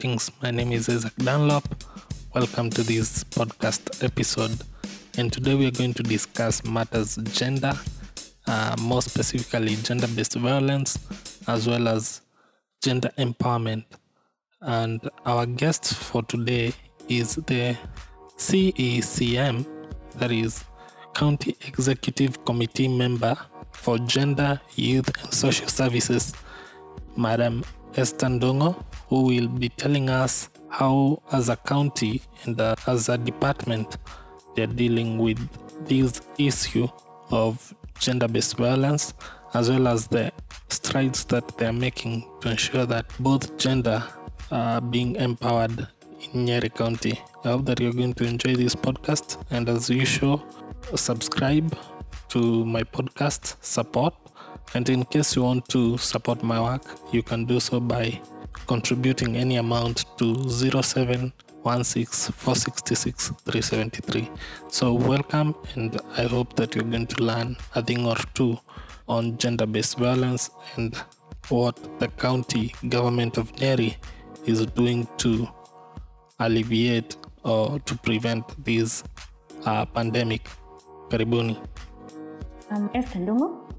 Greetings, my name is Isaac Dunlop. Welcome to this podcast episode. And today we are going to discuss matters gender, uh, more specifically gender based violence, as well as gender empowerment. And our guest for today is the CECM, that is County Executive Committee member for Gender, Youth and Social Services, Madam Esther Ndongo, who will be telling us how, as a county and uh, as a department, they're dealing with this issue of gender based violence, as well as the strides that they're making to ensure that both gender are being empowered in Nyeri County. I hope that you're going to enjoy this podcast, and as usual, subscribe to my podcast, support, and in case you want to support my work, you can do so by contributing any amount to 0716 So, welcome, and I hope that you're going to learn a thing or two on gender based violence and what the county government of Nyeri is doing to alleviate or to prevent this uh, pandemic. Karibuni. I'm Esther Ndongo,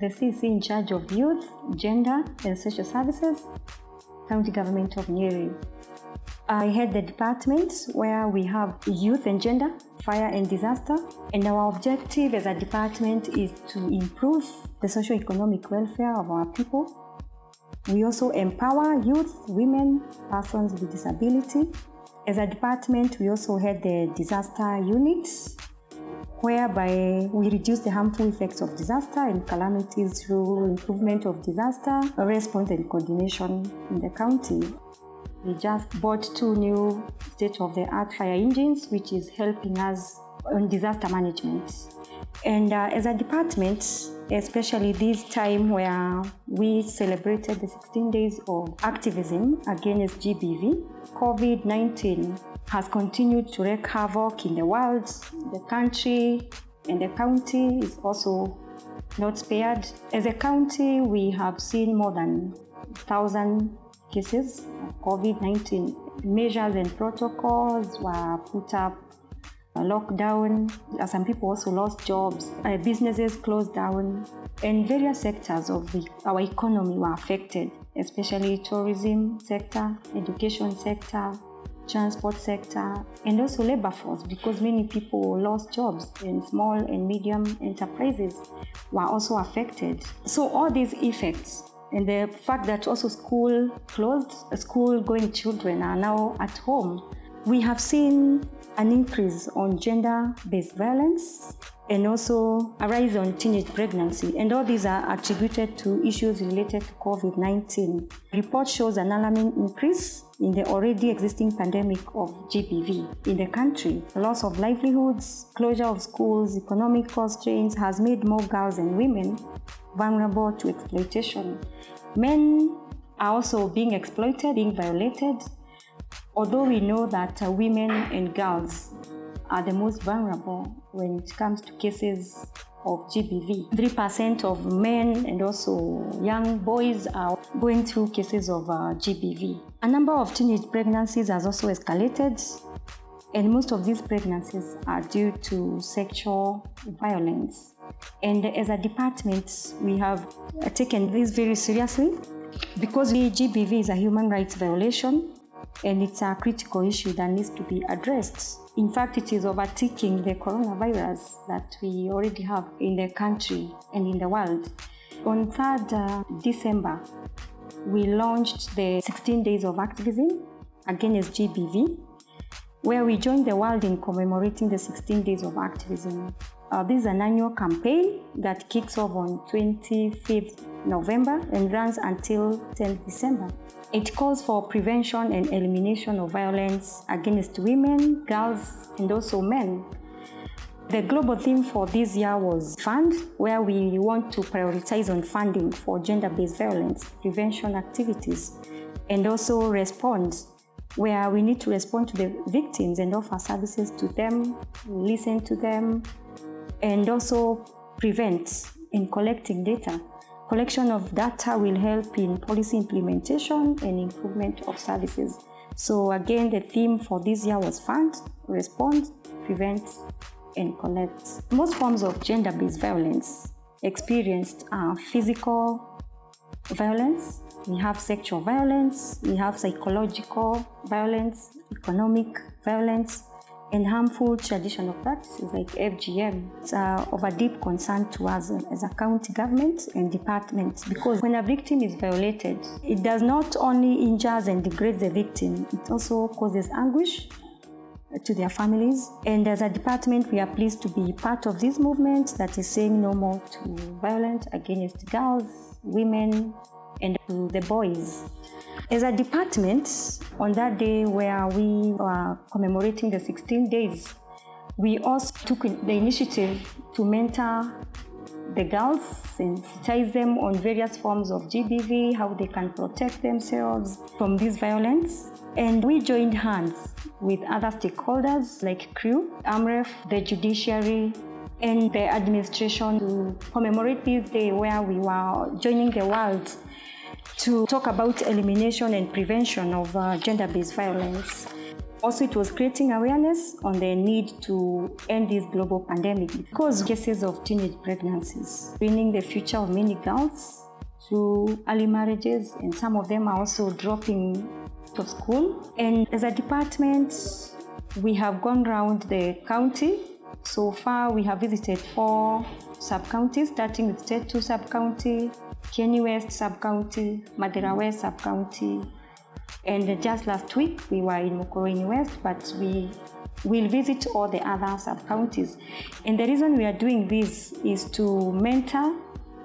the CC in charge of Youth, Gender and Social Services, County Government of Nyeri. I head the department where we have youth and gender, fire and disaster, and our objective as a department is to improve the socio-economic welfare of our people. We also empower youth, women, persons with disability. As a department, we also head the disaster unit whereby we reduce the harmful effects of disaster and calamities through improvement of disaster response and coordination in the county. We just bought two new state of the art fire engines, which is helping us on disaster management. And uh, as a department, especially this time where we celebrated the 16 days of activism against GBV, COVID 19 has continued to wreak havoc in the world. The country and the county is also not spared. As a county, we have seen more than 1,000 cases of COVID 19. Measures and protocols were put up lockdown. Some people also lost jobs. Uh, businesses closed down, and various sectors of the, our economy were affected, especially tourism sector, education sector, transport sector, and also labor force because many people lost jobs and small and medium enterprises were also affected. So all these effects and the fact that also school closed, school going children are now at home, we have seen an increase on gender based violence and also a rise on teenage pregnancy. And all these are attributed to issues related to COVID 19. Report shows an alarming increase in the already existing pandemic of GBV in the country. Loss of livelihoods, closure of schools, economic constraints has made more girls and women vulnerable to exploitation. Men are also being exploited, being violated, although we know that uh, women and girls are the most vulnerable when it comes to cases of GBV. 3% of men and also young boys are going through cases of uh, GBV. A number of teenage pregnancies has also escalated, and most of these pregnancies are due to sexual violence. And as a department, we have taken this very seriously because GBV is a human rights violation and it's a critical issue that needs to be addressed. In fact, it is overtaking the coronavirus that we already have in the country and in the world. On 3rd uh, December, we launched the 16 Days of Activism against GBV, where we joined the world in commemorating the 16 Days of Activism. Uh, this is an annual campaign that kicks off on 25th November and runs until 10th December. It calls for prevention and elimination of violence against women, girls, and also men. The global theme for this year was Fund, where we want to prioritize on funding for gender based violence prevention activities, and also Respond, where we need to respond to the victims and offer services to them, listen to them, and also prevent in collecting data Collection of data will help in policy implementation and improvement of services. So again, the theme for this year was fund, respond, prevent, and connect. Most forms of gender-based violence experienced are physical violence, we have sexual violence, we have psychological violence, economic violence, and harmful traditional practices like FGM. It's uh, of a deep concern to us as a county government and department because when a victim is violated, it does not only injures and degrades the victim, it also causes anguish to their families. And as a department, we are pleased to be part of this movement that is saying no more to violence against girls, women, and to the boys. As a department, on that day where we were commemorating the 16 days, we also took the initiative to mentor the girls, sensitize them on various forms of GBV, how they can protect themselves from this violence. And we joined hands with other stakeholders like CREAW, AMREF, the judiciary, and the administration to commemorate this day where we were joining the world to talk about elimination and prevention of uh, gender based violence. Also, it was creating awareness on the need to end this global pandemic because cases of teenage pregnancies, ruining the future of many girls through early marriages, and some of them are also dropping out of school. And as a department, we have gone around the county. So far, we have visited four sub counties, starting with Tetu sub county, Kieni West sub-county, Mathira West sub-county, and just last week we were in Mukurweini West, but we will visit all the other sub-counties. And the reason we are doing this is to mentor,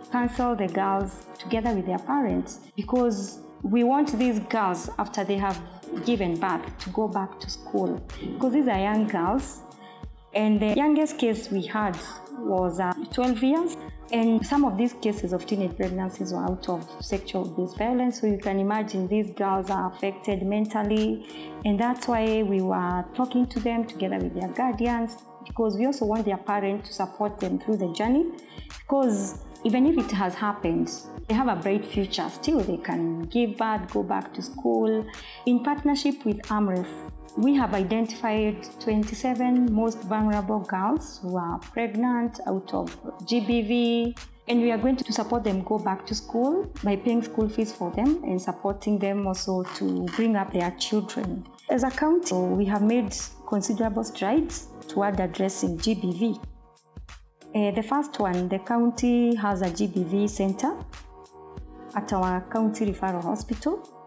counsel the girls together with their parents because we want these girls after they have given birth to go back to school. Because these are young girls. And the youngest case we had was uh, 12 years and some of these cases of teenage pregnancies were out of sexual based violence. So you can imagine these girls are affected mentally. And that's why we were talking to them together with their guardians because we also want their parents to support them through the journey. Because even if it has happened, they have a bright future. Still, they can give birth, go back to school. In partnership with AMREF, we have identified 27 most vulnerable girls who are pregnant out of GBV, and we are going to support them go back to school by paying school fees for them and supporting them also to bring up their children. As a county, we have made considerable strides toward addressing GBV. Uh, the first one, the county has a GBV center at our county referral hospital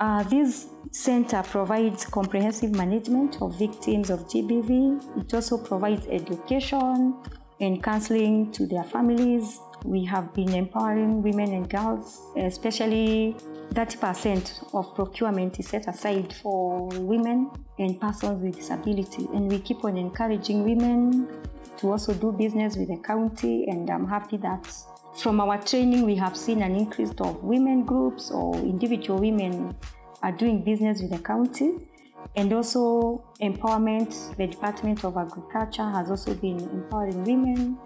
uh, this center provides comprehensive management of victims of GBV. It also provides education and counseling to their families. We have been empowering women and girls, especially 30% of procurement is set aside for women and persons with disability. And we keep on encouraging women to also do business with the county, and I'm happy that from our training, we have seen an increase of women groups or individual women are doing business with the county. And also empowerment, the Department of Agriculture has also been empowering women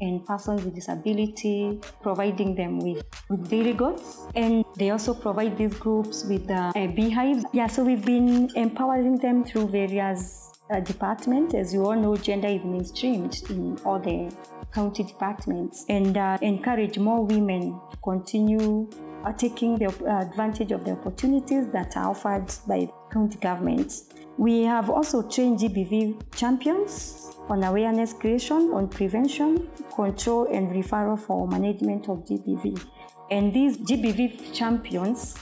and persons with disability, providing them with, with dairy goats. And they also provide these groups with uh, beehives. Yeah, so we've been empowering them through various uh, departments. As you all know, gender is mainstreamed in all the county departments and uh, encourage more women to continue uh, taking the uh, advantage of the opportunities that are offered by county governments. We have also trained GBV champions on awareness creation, on prevention, control, and referral for management of GBV. And these GBV champions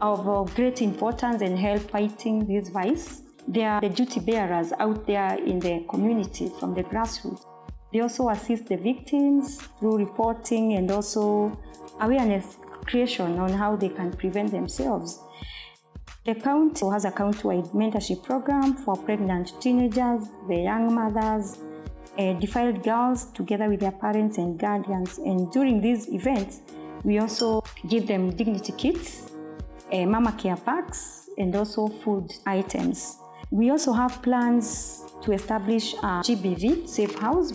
are of great importance and help fighting this vice. They are the duty bearers out there in the community from the grassroots. They also assist the victims through reporting and also awareness creation on how they can prevent themselves. The county has a county-wide mentorship program for pregnant teenagers, the young mothers, uh, defiled girls together with their parents and guardians. And during these events, we also give them dignity kits, uh, mama care packs, and also food items. We also have plans to establish a GBV safe house.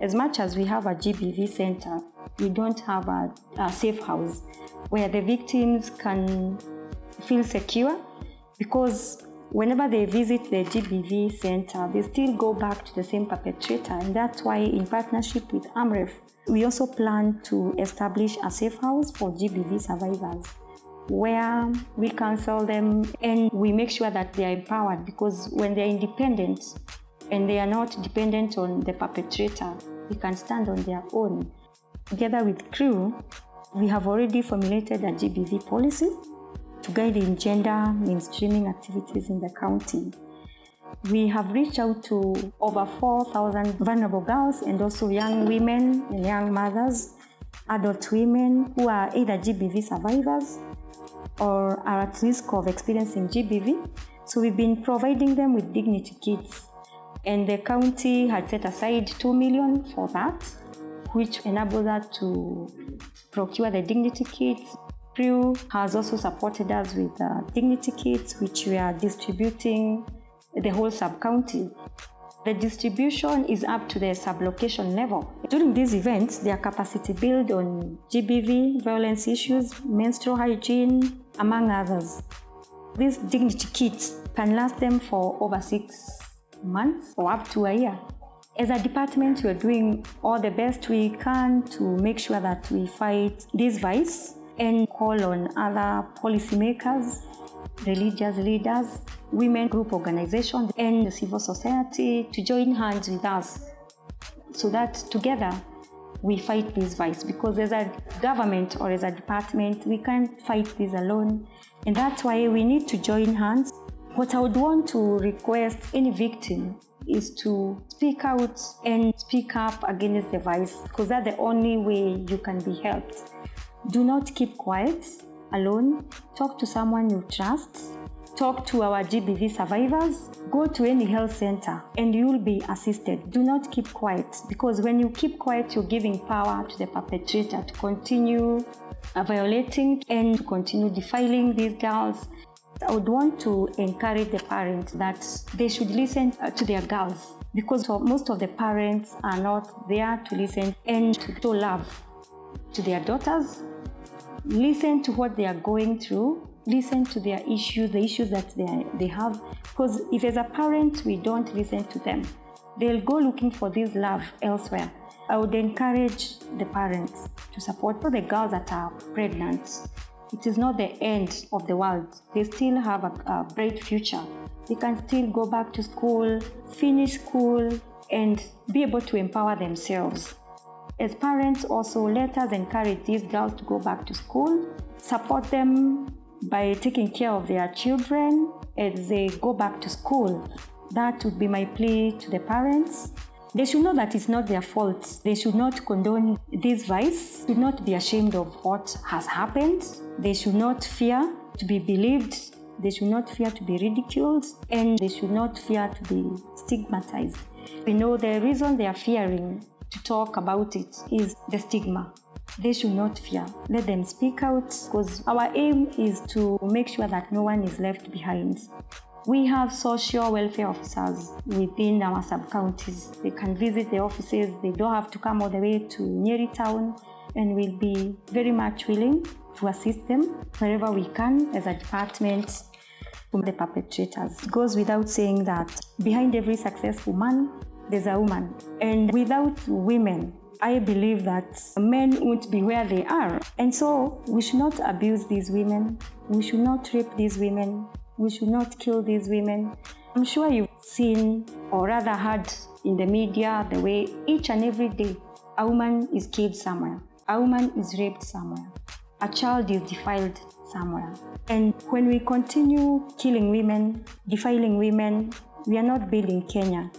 As much as we have a GBV center, we don't have a, a safe house where the victims can feel secure because whenever they visit the GBV center, they still go back to the same perpetrator. And that's why, in partnership with AMREF, we also plan to establish a safe house for GBV survivors where we counsel them and we make sure that they are empowered because when they are independent and they are not dependent on the perpetrator, they can stand on their own. Together with CREAW, we have already formulated a GBV policy to guide in gender mainstreaming activities in the county. We have reached out to over 4,000 vulnerable girls and also young women and young mothers, adult women who are either GBV survivors or are at risk of experiencing GBV. So we've been providing them with dignity kits. And the county had set aside 2 million for that, which enabled us to procure the dignity kits. CREAW has also supported us with uh, dignity kits, which we are distributing the whole sub-county. The distribution is up to the sub-location level. During these events, their capacity build on GBV, violence issues, menstrual hygiene, among others. These dignity kits can last them for over six months or up to a year. As a department, we are doing all the best we can to make sure that we fight this vice and call on other policymakers, religious leaders, women group organizations, and the civil society to join hands with us so that together we fight this vice. Because as a government or as a department we can't fight this alone. And that's why we need to join hands. What i would want to request any victim is to speak out and speak up against the vice because that's the only way you can be helped. Do not keep quiet alone. Talk to someone you trust talk to our GBV survivors, go to any health center and you'll be assisted. Do not keep quiet because when you keep quiet, you're giving power to the perpetrator to continue violating and to continue defiling these girls. I would want to encourage the parents that they should listen uh, to their girls because most of the parents are not there to listen and to show love to their daughters. Listen to what they are going through listen to their issues, the issues that they, they have. Because if as a parent we don't listen to them, they'll go looking for this love elsewhere. I would encourage the parents to support for the girls that are pregnant. It is not the end of the world. They still have a, a bright future. They can still go back to school, finish school, and be able to empower themselves. As parents, also let us encourage these girls to go back to school, support them by taking care of their children as they go back to school. That would be my plea to the parents. They should know that it's not their fault. They should not condone this vice, They should not be ashamed of what has happened. They should not fear to be believed. They should not fear to be ridiculed. And they should not fear to be stigmatized. We know the reason they are fearing to talk about it is the stigma they should not fear. Let them speak out because our aim is to make sure that no one is left behind. We have social welfare officers within our sub counties. They can visit the offices, they don't have to come all the way to Nyeri town, and we'll be very much willing to assist them wherever we can as a department from the perpetrators. It goes without saying that behind every successful man, there's a woman. And without women, I believe that men won't be where they are. And so we should not abuse these women. We should not rape these women. We should not kill these women. I'm sure you've seen or rather heard in the media the way each and every day a woman is killed somewhere, a woman is raped somewhere, a child is defiled somewhere. And when we continue killing women, defiling women, we are not building Kenya.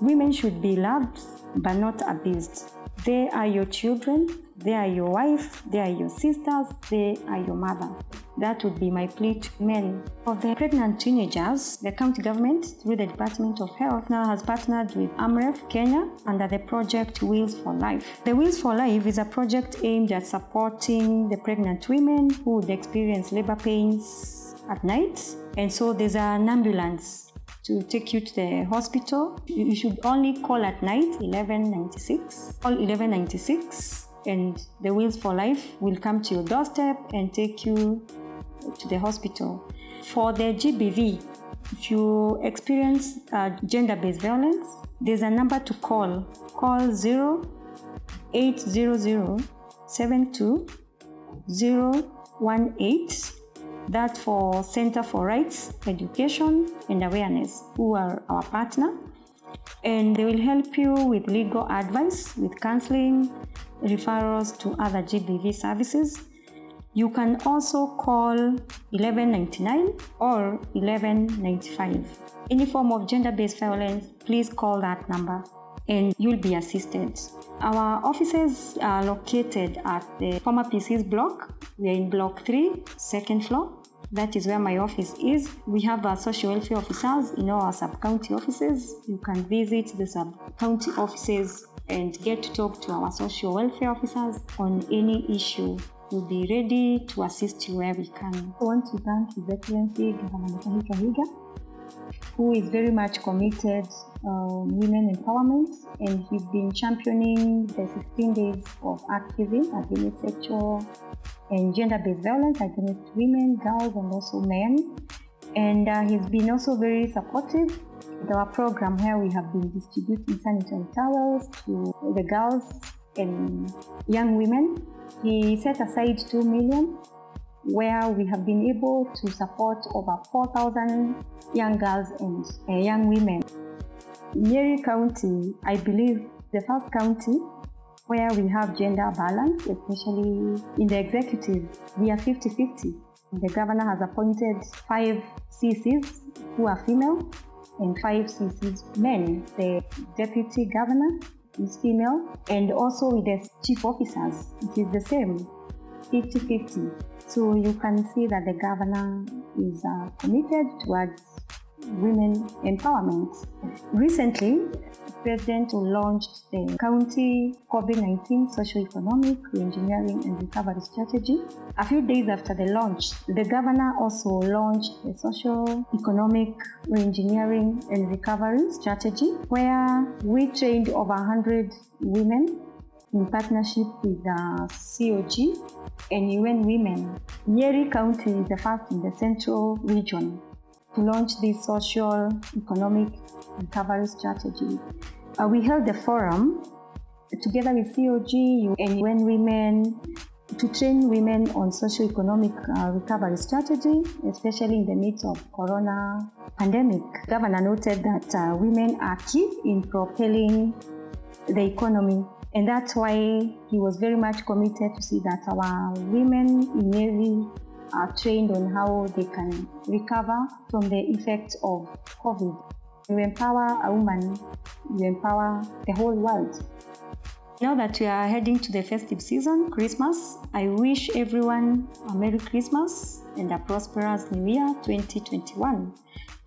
Women should be loved but not abused. They are your children, they are your wife, they are your sisters, they are your mother. That would be my plea to men. For the pregnant teenagers, the county government, through the Department of Health, now has partnered with AMREF Kenya under the project Wheels for Life. The Wheels for Life is a project aimed at supporting the pregnant women who would experience labor pains at night. And so there's an ambulance to take you to the hospital. You should only call at night 1196. Call 1196 and the Wheels for Life will come to your doorstep and take you to the hospital. For the GBV, if you experience uh, gender based violence, there's a number to call. Call 0800 72 018. That's for Center for Rights, Education and Awareness, who are our partner. And they will help you with legal advice, with counseling, referrals to other GBV services. You can also call 1199 or 1195. Any form of gender based violence, please call that number and you'll be assisted. Our offices are located at the former PCs block. We are in block 3, second floor. That is where my office is. We have our social welfare officers in all our sub county offices. You can visit the sub county offices and get to talk to our social welfare officers on any issue. We'll be ready to assist you where we can. I want to thank His Excellency Governor Kahiga, who is very much committed uh, women empowerment and he's been championing the 16 days of activism against sexual and gender-based violence against women, girls, and also men. And uh, he's been also very supportive with our program where we have been distributing sanitary towels to the girls and young women. He set aside 2 million where we have been able to support over 4,000 young girls and uh, young women. Nyeri County, I believe, the first county where we have gender balance, especially in the executive. We are 50 50. The governor has appointed five CCs who are female and five CCs men. The deputy governor is female, and also with the chief officers, it is the same 50 50. So you can see that the governor is uh, committed towards women empowerment. Recently, the President launched the County COVID 19 Socio-Economic Reengineering and Recovery Strategy. A few days after the launch, the Governor also launched the Socio-Economic Reengineering and Recovery Strategy, where we trained over 100 women in partnership with the COG and UN Women. Nyeri County is the first in the central region to launch this social economic recovery strategy. Uh, we held a forum together with COG and UN Women to train women on socio-economic uh, recovery strategy, especially in the midst of corona pandemic. Governor noted that uh, women are key in propelling the economy and that's why he was very much committed to see that our women in Nyeri are trained on how they can recover from the effects of COVID. You empower a woman, you empower the whole world. Now that we are heading to the festive season, Christmas, I wish everyone a Merry Christmas and a prosperous New Year 2021.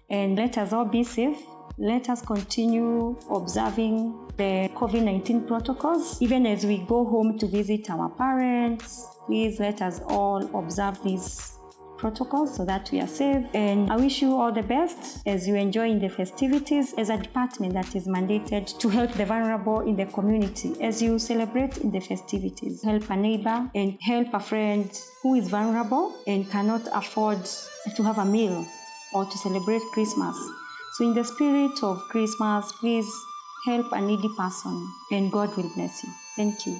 And let us all be safe. Let us continue observing the COVID 19 protocols, even as we go home to visit our parents, Please let us all observe these protocols so that we are safe. And I wish you all the best as you enjoy the festivities as a department that is mandated to help the vulnerable in the community as you celebrate in the festivities. Help a neighbor and help a friend who is vulnerable and cannot afford to have a meal or to celebrate Christmas. So, in the spirit of Christmas, please help a needy person and God will bless you. Thank you.